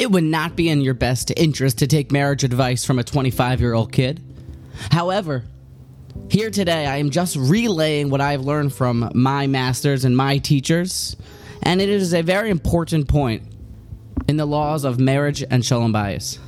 it would not be in your best interest to take marriage advice from a 25 year old kid. However, here today, I am just relaying what I've learned from my masters and my teachers, and it is a very important point in the laws of marriage and shalom bayis.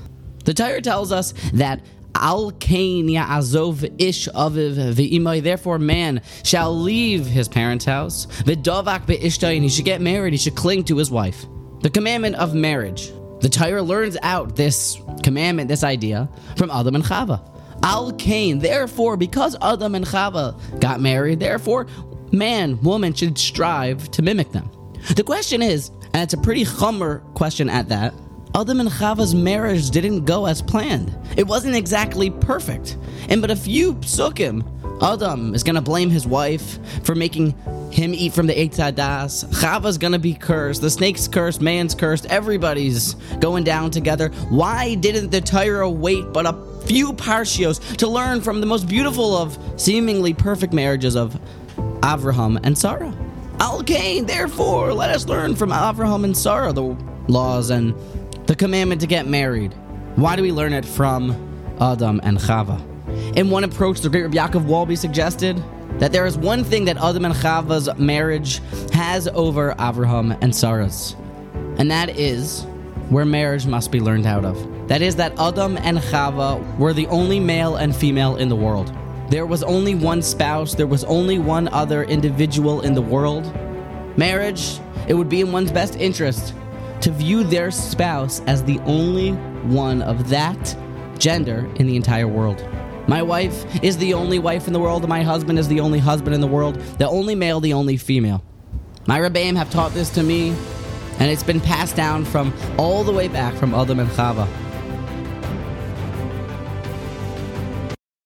The Torah tells us that Al kain azov ish aviv ve'imay. Therefore, man shall leave his parents' house. V'dovak be'ishtay, and he should get married. He should cling to his wife. The commandment of marriage. The Torah learns out this commandment, this idea, from Adam and Chava. Al kain. Therefore, because Adam and Chava got married, therefore, man, woman should strive to mimic them. The question is, and it's a pretty chummer question at that. Adam and Chava's marriage didn't go as planned. It wasn't exactly perfect. And but a few psukim, Adam is gonna blame his wife for making him eat from the Eitz Hadas. Chava's gonna be cursed. The snake's cursed. Man's cursed. Everybody's going down together. Why didn't the Torah wait but a few parshios to learn from the most beautiful of seemingly perfect marriages of Avraham and Sarah? Al Kain, therefore, let us learn from Avraham and Sarah the laws and the commandment to get married. Why do we learn it from Adam and Chava? In one approach, the great Rabbi Yaakov Walby suggested that there is one thing that Adam and Chava's marriage has over Avraham and Sarah's, and that is where marriage must be learned out of. That is that Adam and Chava were the only male and female in the world. There was only one spouse, there was only one other individual in the world. Marriage, it would be in one's best interest to view their spouse as the only one of that gender in the entire world. My wife is the only wife in the world, my husband is the only husband in the world, the only male, the only female. My Rebbeim have taught this to me, and it's been passed down from all the way back from Adam and Chava.